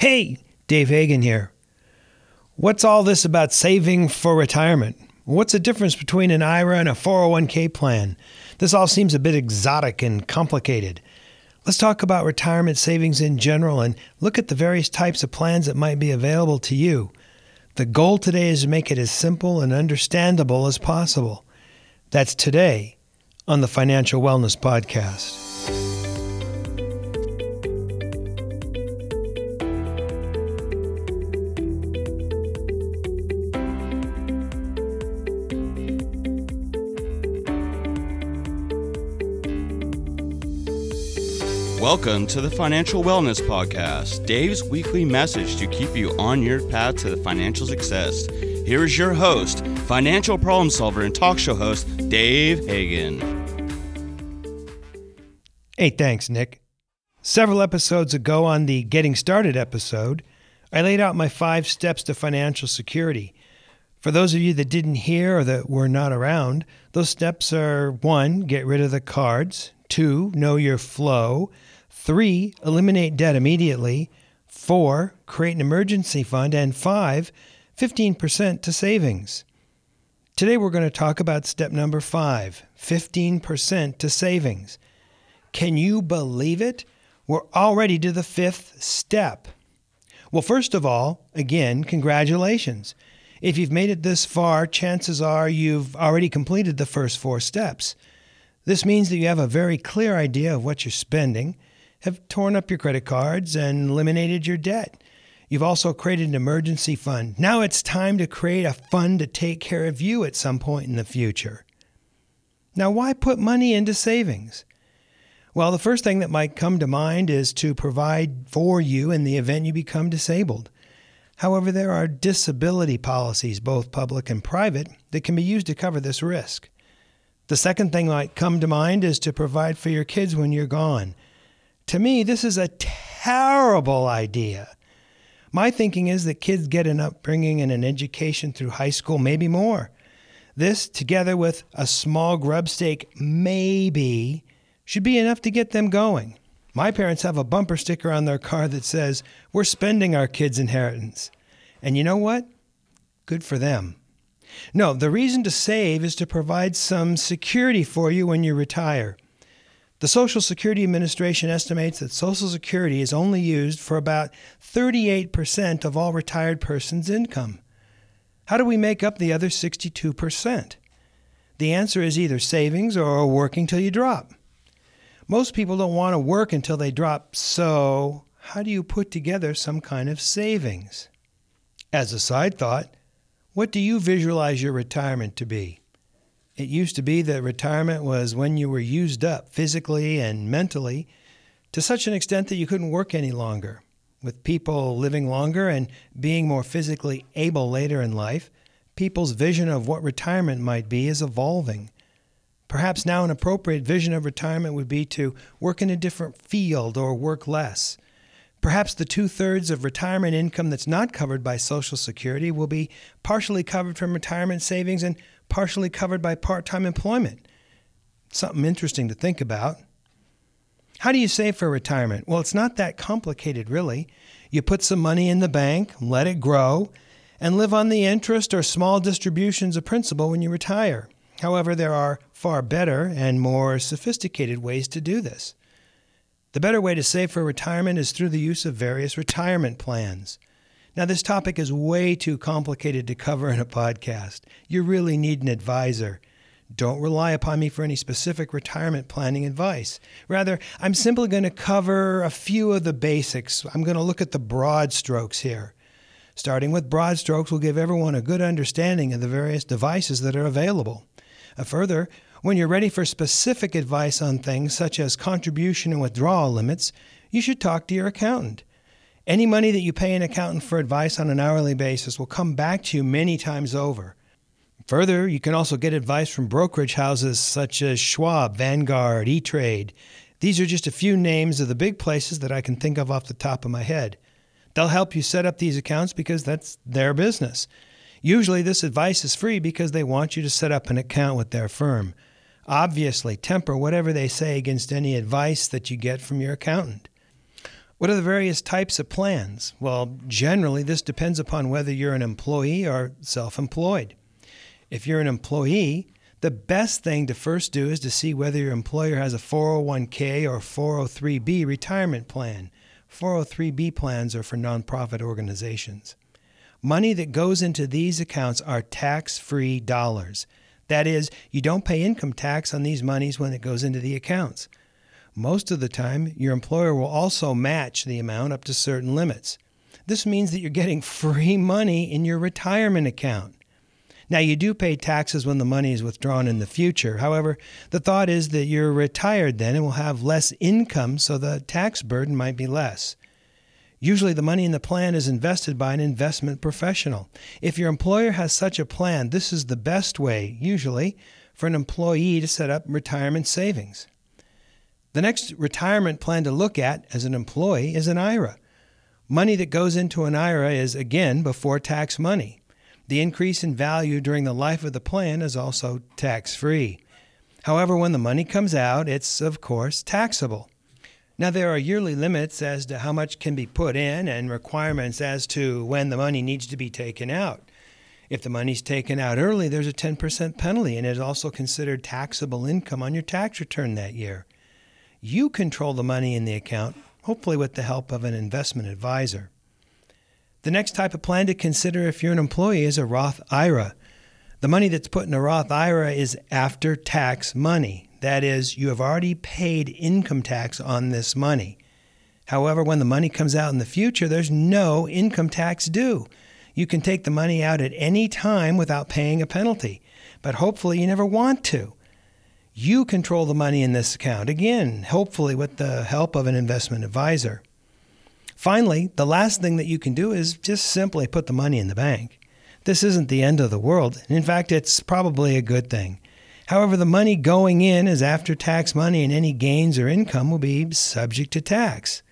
Hey, Dave Hagan here. What's all this about saving for retirement? What's the difference between an IRA and a 401k plan? This all seems a bit exotic and complicated. Let's talk about retirement savings in general and look at the various types of plans that might be available to you. The goal today is to make it as simple and understandable as possible. That's today on the Financial Wellness Podcast. Welcome to the Financial Wellness Podcast, Dave's weekly message to keep you on your path to financial success. Here is your host, financial problem solver and talk show host, Dave Hagan. Hey, thanks, Nick. Several episodes ago on the Getting Started episode, I laid out my five steps to financial security. For those of you that didn't hear or that were not around, those steps are one, get rid of the cards, two, know your flow, Three, eliminate debt immediately. Four, create an emergency fund. And five, 15% to savings. Today we're going to talk about step number five 15% to savings. Can you believe it? We're already to the fifth step. Well, first of all, again, congratulations. If you've made it this far, chances are you've already completed the first four steps. This means that you have a very clear idea of what you're spending have torn up your credit cards and eliminated your debt. You've also created an emergency fund. Now it's time to create a fund to take care of you at some point in the future. Now, why put money into savings? Well, the first thing that might come to mind is to provide for you in the event you become disabled. However, there are disability policies, both public and private, that can be used to cover this risk. The second thing that might come to mind is to provide for your kids when you're gone. To me, this is a terrible idea. My thinking is that kids get an upbringing and an education through high school, maybe more. This, together with a small grub stake, maybe, should be enough to get them going. My parents have a bumper sticker on their car that says, We're spending our kids' inheritance. And you know what? Good for them. No, the reason to save is to provide some security for you when you retire. The Social Security Administration estimates that Social Security is only used for about 38% of all retired persons' income. How do we make up the other 62%? The answer is either savings or working till you drop. Most people don't want to work until they drop, so how do you put together some kind of savings? As a side thought, what do you visualize your retirement to be? It used to be that retirement was when you were used up physically and mentally to such an extent that you couldn't work any longer. With people living longer and being more physically able later in life, people's vision of what retirement might be is evolving. Perhaps now an appropriate vision of retirement would be to work in a different field or work less. Perhaps the two thirds of retirement income that's not covered by Social Security will be partially covered from retirement savings and partially covered by part time employment. Something interesting to think about. How do you save for retirement? Well, it's not that complicated, really. You put some money in the bank, let it grow, and live on the interest or small distributions of principal when you retire. However, there are far better and more sophisticated ways to do this. The better way to save for retirement is through the use of various retirement plans. Now, this topic is way too complicated to cover in a podcast. You really need an advisor. Don't rely upon me for any specific retirement planning advice. Rather, I'm simply going to cover a few of the basics. I'm going to look at the broad strokes here. Starting with broad strokes will give everyone a good understanding of the various devices that are available. Uh, further, when you're ready for specific advice on things such as contribution and withdrawal limits, you should talk to your accountant. Any money that you pay an accountant for advice on an hourly basis will come back to you many times over. Further, you can also get advice from brokerage houses such as Schwab, Vanguard, E Trade. These are just a few names of the big places that I can think of off the top of my head. They'll help you set up these accounts because that's their business. Usually, this advice is free because they want you to set up an account with their firm. Obviously, temper whatever they say against any advice that you get from your accountant. What are the various types of plans? Well, generally, this depends upon whether you're an employee or self employed. If you're an employee, the best thing to first do is to see whether your employer has a 401k or 403b retirement plan. 403b plans are for nonprofit organizations. Money that goes into these accounts are tax free dollars. That is, you don't pay income tax on these monies when it goes into the accounts. Most of the time, your employer will also match the amount up to certain limits. This means that you're getting free money in your retirement account. Now, you do pay taxes when the money is withdrawn in the future. However, the thought is that you're retired then and will have less income, so the tax burden might be less. Usually, the money in the plan is invested by an investment professional. If your employer has such a plan, this is the best way, usually, for an employee to set up retirement savings. The next retirement plan to look at as an employee is an IRA. Money that goes into an IRA is, again, before tax money. The increase in value during the life of the plan is also tax free. However, when the money comes out, it's, of course, taxable. Now, there are yearly limits as to how much can be put in and requirements as to when the money needs to be taken out. If the money's taken out early, there's a 10% penalty, and it is also considered taxable income on your tax return that year. You control the money in the account, hopefully with the help of an investment advisor. The next type of plan to consider if you're an employee is a Roth IRA. The money that's put in a Roth IRA is after tax money. That is, you have already paid income tax on this money. However, when the money comes out in the future, there's no income tax due. You can take the money out at any time without paying a penalty, but hopefully you never want to. You control the money in this account, again, hopefully with the help of an investment advisor. Finally, the last thing that you can do is just simply put the money in the bank. This isn't the end of the world. In fact, it's probably a good thing. However, the money going in is after tax money, and any gains or income will be subject to tax.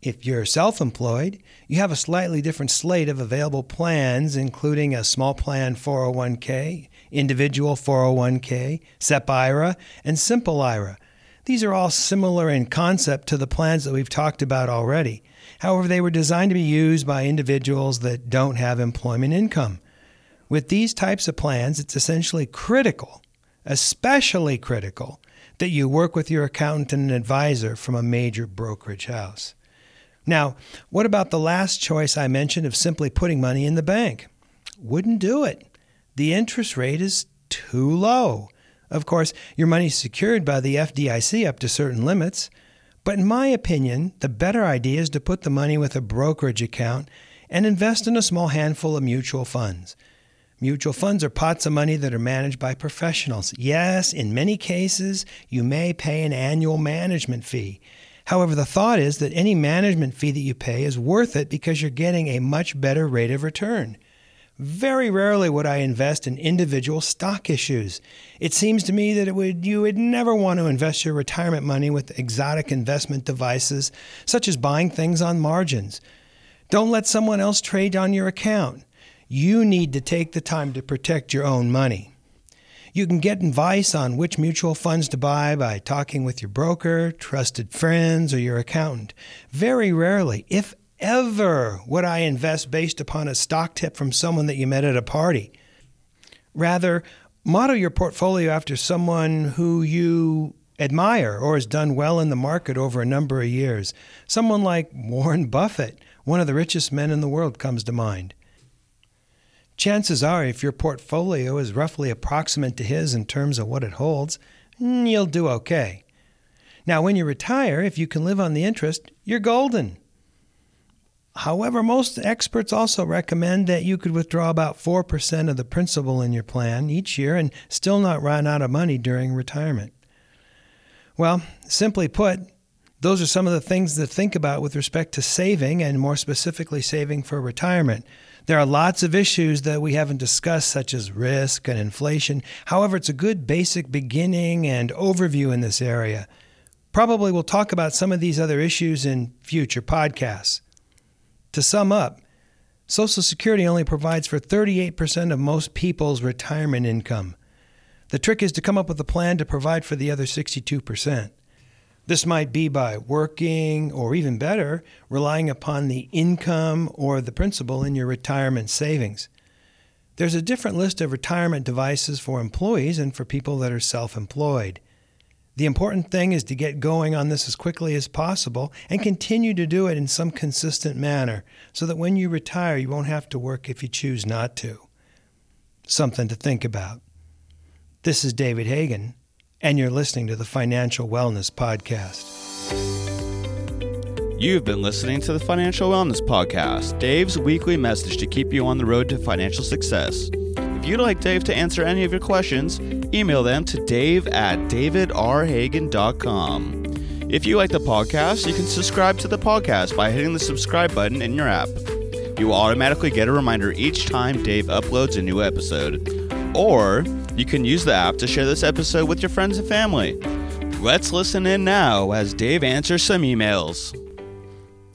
If you're self employed, you have a slightly different slate of available plans, including a small plan 401k, individual 401k, SEP IRA, and Simple IRA. These are all similar in concept to the plans that we've talked about already. However, they were designed to be used by individuals that don't have employment income. With these types of plans, it's essentially critical, especially critical, that you work with your accountant and advisor from a major brokerage house. Now, what about the last choice I mentioned of simply putting money in the bank? Wouldn't do it the interest rate is too low. Of course, your money is secured by the FDIC up to certain limits, but in my opinion, the better idea is to put the money with a brokerage account and invest in a small handful of mutual funds. Mutual funds are pots of money that are managed by professionals. Yes, in many cases, you may pay an annual management fee. However, the thought is that any management fee that you pay is worth it because you're getting a much better rate of return. Very rarely would I invest in individual stock issues. It seems to me that would, you would never want to invest your retirement money with exotic investment devices, such as buying things on margins. Don't let someone else trade on your account. You need to take the time to protect your own money. You can get advice on which mutual funds to buy by talking with your broker, trusted friends, or your accountant. Very rarely, if ever would I invest based upon a stock tip from someone that you met at a party. Rather, model your portfolio after someone who you admire or has done well in the market over a number of years. Someone like Warren Buffett, one of the richest men in the world, comes to mind. Chances are, if your portfolio is roughly approximate to his in terms of what it holds, mm, you'll do okay. Now, when you retire, if you can live on the interest, you're golden. However, most experts also recommend that you could withdraw about 4% of the principal in your plan each year and still not run out of money during retirement. Well, simply put, those are some of the things to think about with respect to saving and more specifically saving for retirement. There are lots of issues that we haven't discussed, such as risk and inflation. However, it's a good basic beginning and overview in this area. Probably we'll talk about some of these other issues in future podcasts. To sum up, Social Security only provides for 38% of most people's retirement income. The trick is to come up with a plan to provide for the other 62%. This might be by working, or even better, relying upon the income or the principal in your retirement savings. There's a different list of retirement devices for employees and for people that are self employed. The important thing is to get going on this as quickly as possible and continue to do it in some consistent manner so that when you retire, you won't have to work if you choose not to. Something to think about. This is David Hagan, and you're listening to the Financial Wellness Podcast. You've been listening to the Financial Wellness Podcast, Dave's weekly message to keep you on the road to financial success. If you'd like Dave to answer any of your questions, email them to dave at davidrhagan.com. If you like the podcast, you can subscribe to the podcast by hitting the subscribe button in your app. You will automatically get a reminder each time Dave uploads a new episode. Or you can use the app to share this episode with your friends and family. Let's listen in now as Dave answers some emails.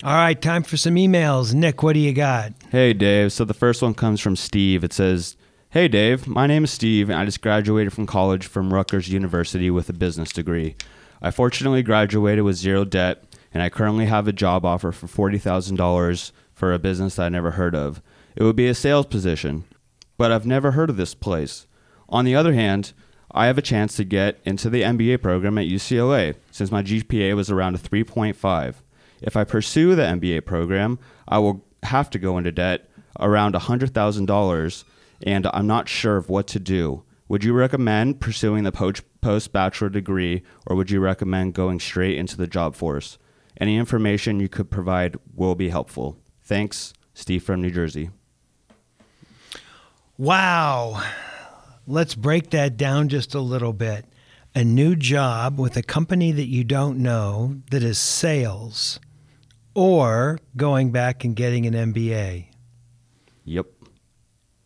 All right, time for some emails. Nick, what do you got? Hey, Dave. So the first one comes from Steve. It says, Hey, Dave. My name is Steve, and I just graduated from college from Rutgers University with a business degree. I fortunately graduated with zero debt, and I currently have a job offer for $40,000 for a business that I never heard of. It would be a sales position, but I've never heard of this place. On the other hand, I have a chance to get into the MBA program at UCLA since my GPA was around a 3.5. If I pursue the MBA program, I will have to go into debt around $100,000 and I'm not sure of what to do. Would you recommend pursuing the post bachelor degree, or would you recommend going straight into the job force? Any information you could provide will be helpful. Thanks, Steve from New Jersey. Wow. Let's break that down just a little bit. A new job with a company that you don't know that is sales, or going back and getting an MBA. Yep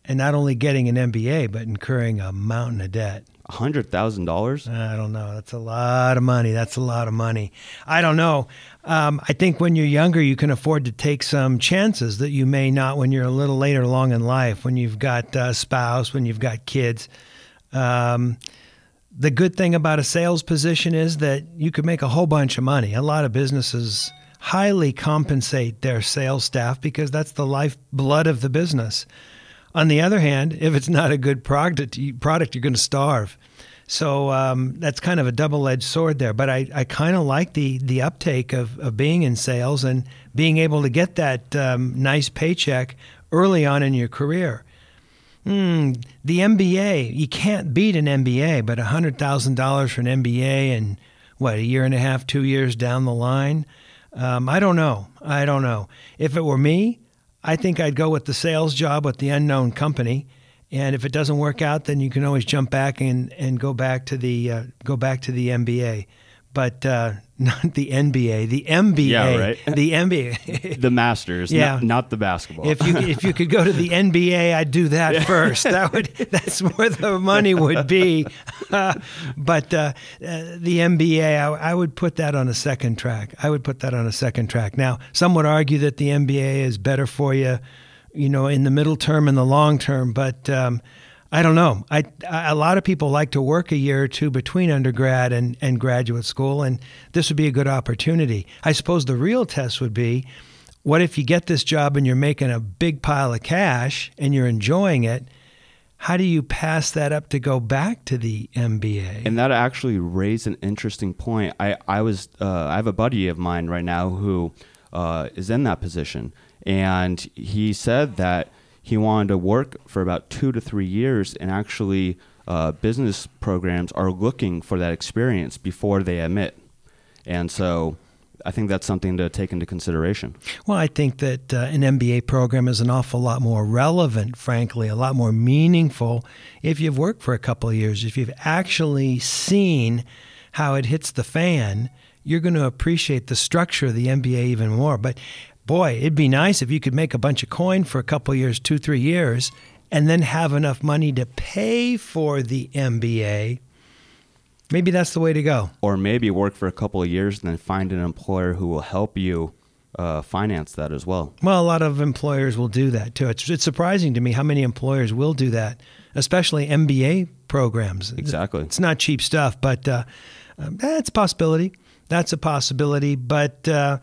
and not only getting an MBA, but incurring a mountain of debt. hundred thousand dollars? I don't know. That's a lot of money. That's a lot of money. I don't know. Um, I think when you're younger, you can afford to take some chances that you may not when you're a little later along in life, when you've got a spouse, when you've got kids. Um, the good thing about a sales position is that you could make a whole bunch of money. A lot of businesses highly compensate their sales staff because that's the lifeblood of the business. On the other hand, if it's not a good product, product you're going to starve. So um, that's kind of a double-edged sword there. But I, I kind of like the the uptake of, of being in sales and being able to get that um, nice paycheck early on in your career. Mm, the MBA, you can't beat an MBA, but $100,000 for an MBA and what, a year and a half, two years down the line? Um, I don't know. I don't know. If it were me, I think I'd go with the sales job with the unknown company. And if it doesn't work out, then you can always jump back and, and go back to the uh, go back to the MBA but uh, not the NBA, the MBA, yeah, right. the MBA, the Masters, yeah, not, not, the basketball. if you if you could go to the NBA, I'd do that yeah. first. That would that's where the money would be. Uh, but uh, uh the MBA, I, I, would put that on a second track. I would put that on a second track. Now, some would argue that the MBA is better for you, you know, in the middle term and the long term, but um, I don't know. I, I, a lot of people like to work a year or two between undergrad and, and graduate school, and this would be a good opportunity. I suppose the real test would be what if you get this job and you're making a big pile of cash and you're enjoying it? How do you pass that up to go back to the MBA? And that actually raised an interesting point. I, I was uh, I have a buddy of mine right now who uh, is in that position, and he said that he wanted to work for about two to three years and actually uh, business programs are looking for that experience before they admit and so I think that's something to take into consideration. Well, I think that uh, an MBA program is an awful lot more relevant, frankly, a lot more meaningful if you've worked for a couple of years. If you've actually seen how it hits the fan, you're going to appreciate the structure of the MBA even more. But boy, it'd be nice if you could make a bunch of coin for a couple years, two, three years, and then have enough money to pay for the MBA. Maybe that's the way to go. Or maybe work for a couple of years and then find an employer who will help you uh, finance that as well. Well, a lot of employers will do that too. It's, it's surprising to me how many employers will do that, especially MBA programs. Exactly. It's not cheap stuff, but uh, um, that's a possibility. that's a possibility. But uh,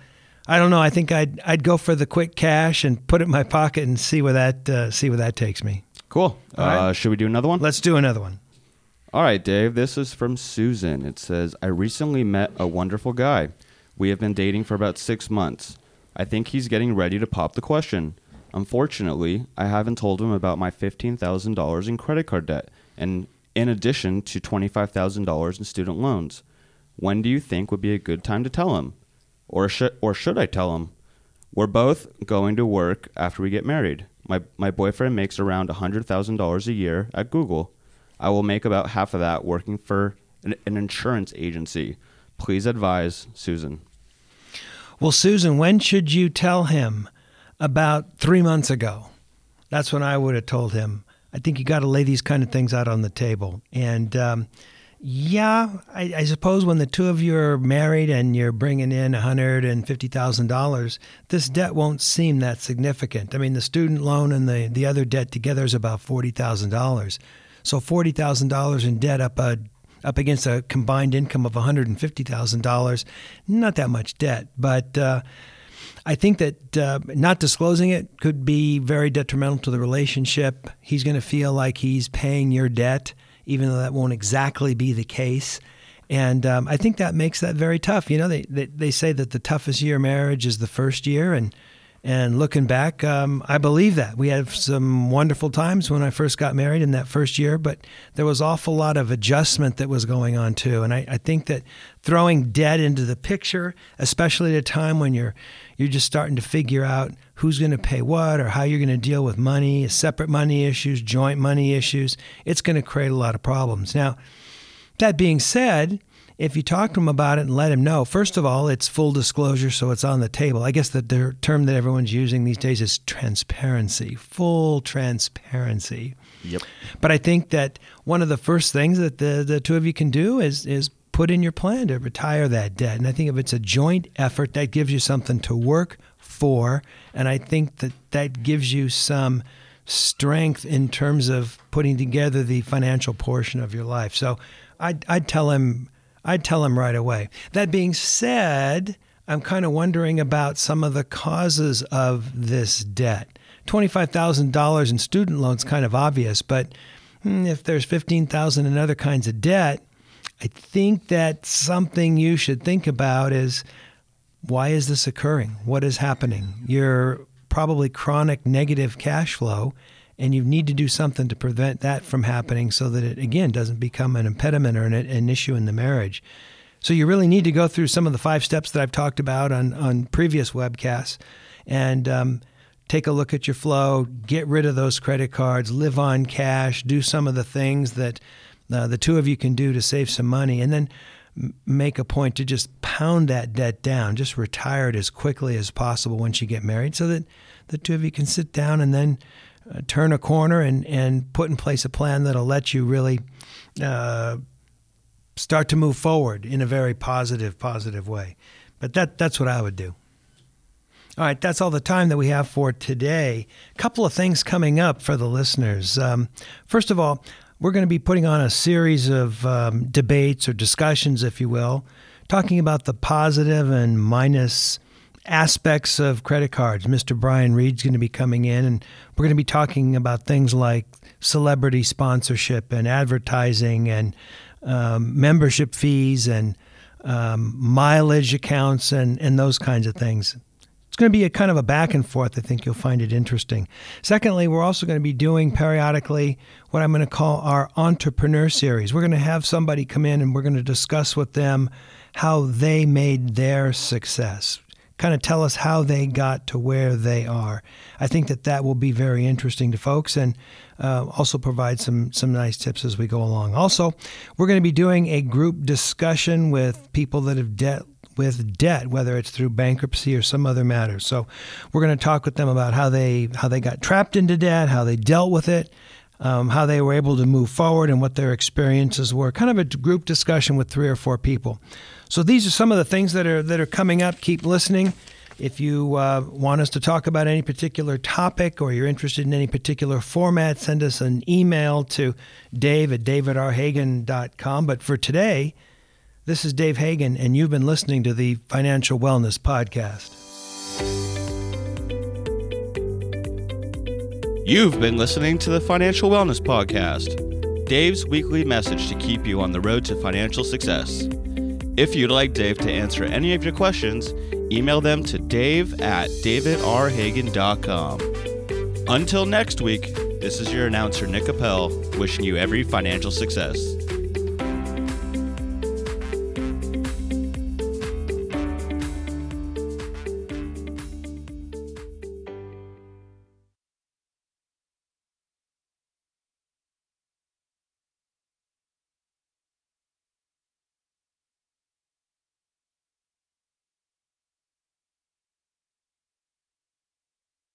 I don't know. I think I'd I'd go for the quick cash and put it in my pocket and see where that uh, see where that takes me. Cool. Right. Uh, should we do another one? Let's do another one. All right, Dave. This is from Susan. It says, I recently met a wonderful guy. We have been dating for about six months. I think he's getting ready to pop the question. Unfortunately, I haven't told him about my $15,000 in credit card debt, and in addition to $25,000 in student loans. When do you think would be a good time to tell him? Or, sh- or should I tell him? We're both going to work after we get married. My, my boyfriend makes around $100,000 a year at Google. I will make about half of that working for an, an insurance agency. Please advise Susan. Well, Susan, when should you tell him? About three months ago. That's when I would have told him. I think you got to lay these kind of things out on the table. And um, yeah, I, I, suppose when the two of you are married and you're bringing in $150,000, this debt won't seem that significant. I mean, the student loan and the, the other debt together is about $40,000. So $40,000 in debt up a up against a combined income of $150,000, not that much debt. But uh, I think that uh, not disclosing it could be very detrimental to the relationship. He's going to feel like he's paying your debt, even though that won't exactly be the case. And um, I think that makes that very tough. You know, they, they, they say that the toughest year of marriage is the first year, and and looking back, um, I believe that. We had some wonderful times when I first got married in that first year, but there was awful lot of adjustment that was going on too. And I, I think that throwing debt into the picture, especially at a time when you're you're just starting to figure out who's going to pay what or how you're going to deal with money, separate money issues, joint money issues, it's going to create a lot of problems. Now, that being said, if you talk to him about it and let him know, first of all, it's full disclosure, so it's on the table. I guess that the term that everyone's using these days is transparency, full transparency. Yep. But I think that one of the first things that the, the two of you can do is is put in your plan to retire that debt. And I think if it's a joint effort, that gives you something to work for. And I think that that gives you some strength in terms of putting together the financial portion of your life. So I'd, I'd tell him I'd tell him right away. That being said, I'm kind of wondering about some of the causes of this debt. $25,000 in student loans kind of obvious, but hmm, if there's 15,000 in other kinds of debt, I think that something you should think about is why is this occurring? What is happening? You're probably chronic negative cash flow and you need to do something to prevent that from happening so that it again doesn't become an impediment or an, an issue in the marriage. So you really need to go through some of the five steps that i've talked about on, on previous webcasts and um, take a look at your flow get rid of those credit cards live on cash do some of the things that uh, the two of you can do to save some money and then make a point to just pound that debt down. Just retire it as quickly as possible once you get married so that the two of you can sit down and then uh, turn a corner and, and put in place a plan that'll let you really uh, start to move forward in a very positive, positive way. But that, that's what I would do. All right, that's all the time that we have for today. A couple of things coming up for the listeners. Um, first of all, we're going to be putting on a series of um, debates or discussions, if you will, talking about the positive and minus aspects of credit cards. Mr. Brian Reed's going to be coming in, and we're going to be talking about things like celebrity sponsorship and advertising and um, membership fees and um, mileage accounts and, and those kinds of things. It's going to be a kind of a back and forth. I think you'll find it interesting. Secondly, we're also going to be doing periodically what I'm going to call our entrepreneur series. We're going to have somebody come in and we're going to discuss with them how they made their success kind of tell us how they got to where they are. I think that that will be very interesting to folks and uh, also provide some some nice tips as we go along. Also, we're going to be doing a group discussion with people that have debt with debt, whether it's through bankruptcy or some other matter. So, we're going to talk with them about how they how they got trapped into debt, how they dealt with it. Um, how they were able to move forward and what their experiences were. Kind of a group discussion with three or four people. So these are some of the things that are that are coming up. Keep listening. If you uh, want us to talk about any particular topic or you're interested in any particular format, send us an email to dave at davidrhagan.com. But for today, This is Dave Hagan, and you've been listening to the Financial Wellness Podcast. You've been listening to the Financial Wellness Podcast, Dave's weekly message to keep you on the road to financial success. If you'd like Dave to answer any of your questions, email them to dave at davidrhagan.com. Until next week, this is your announcer, Nick Appel, wishing you every financial success.